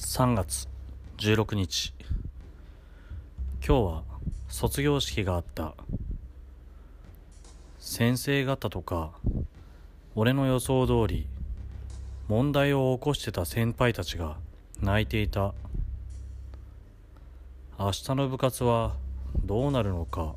3月16日。今日は卒業式があった。先生方とか俺の予想通り問題を起こしてた先輩たちが泣いていた。明日の部活はどうなるのか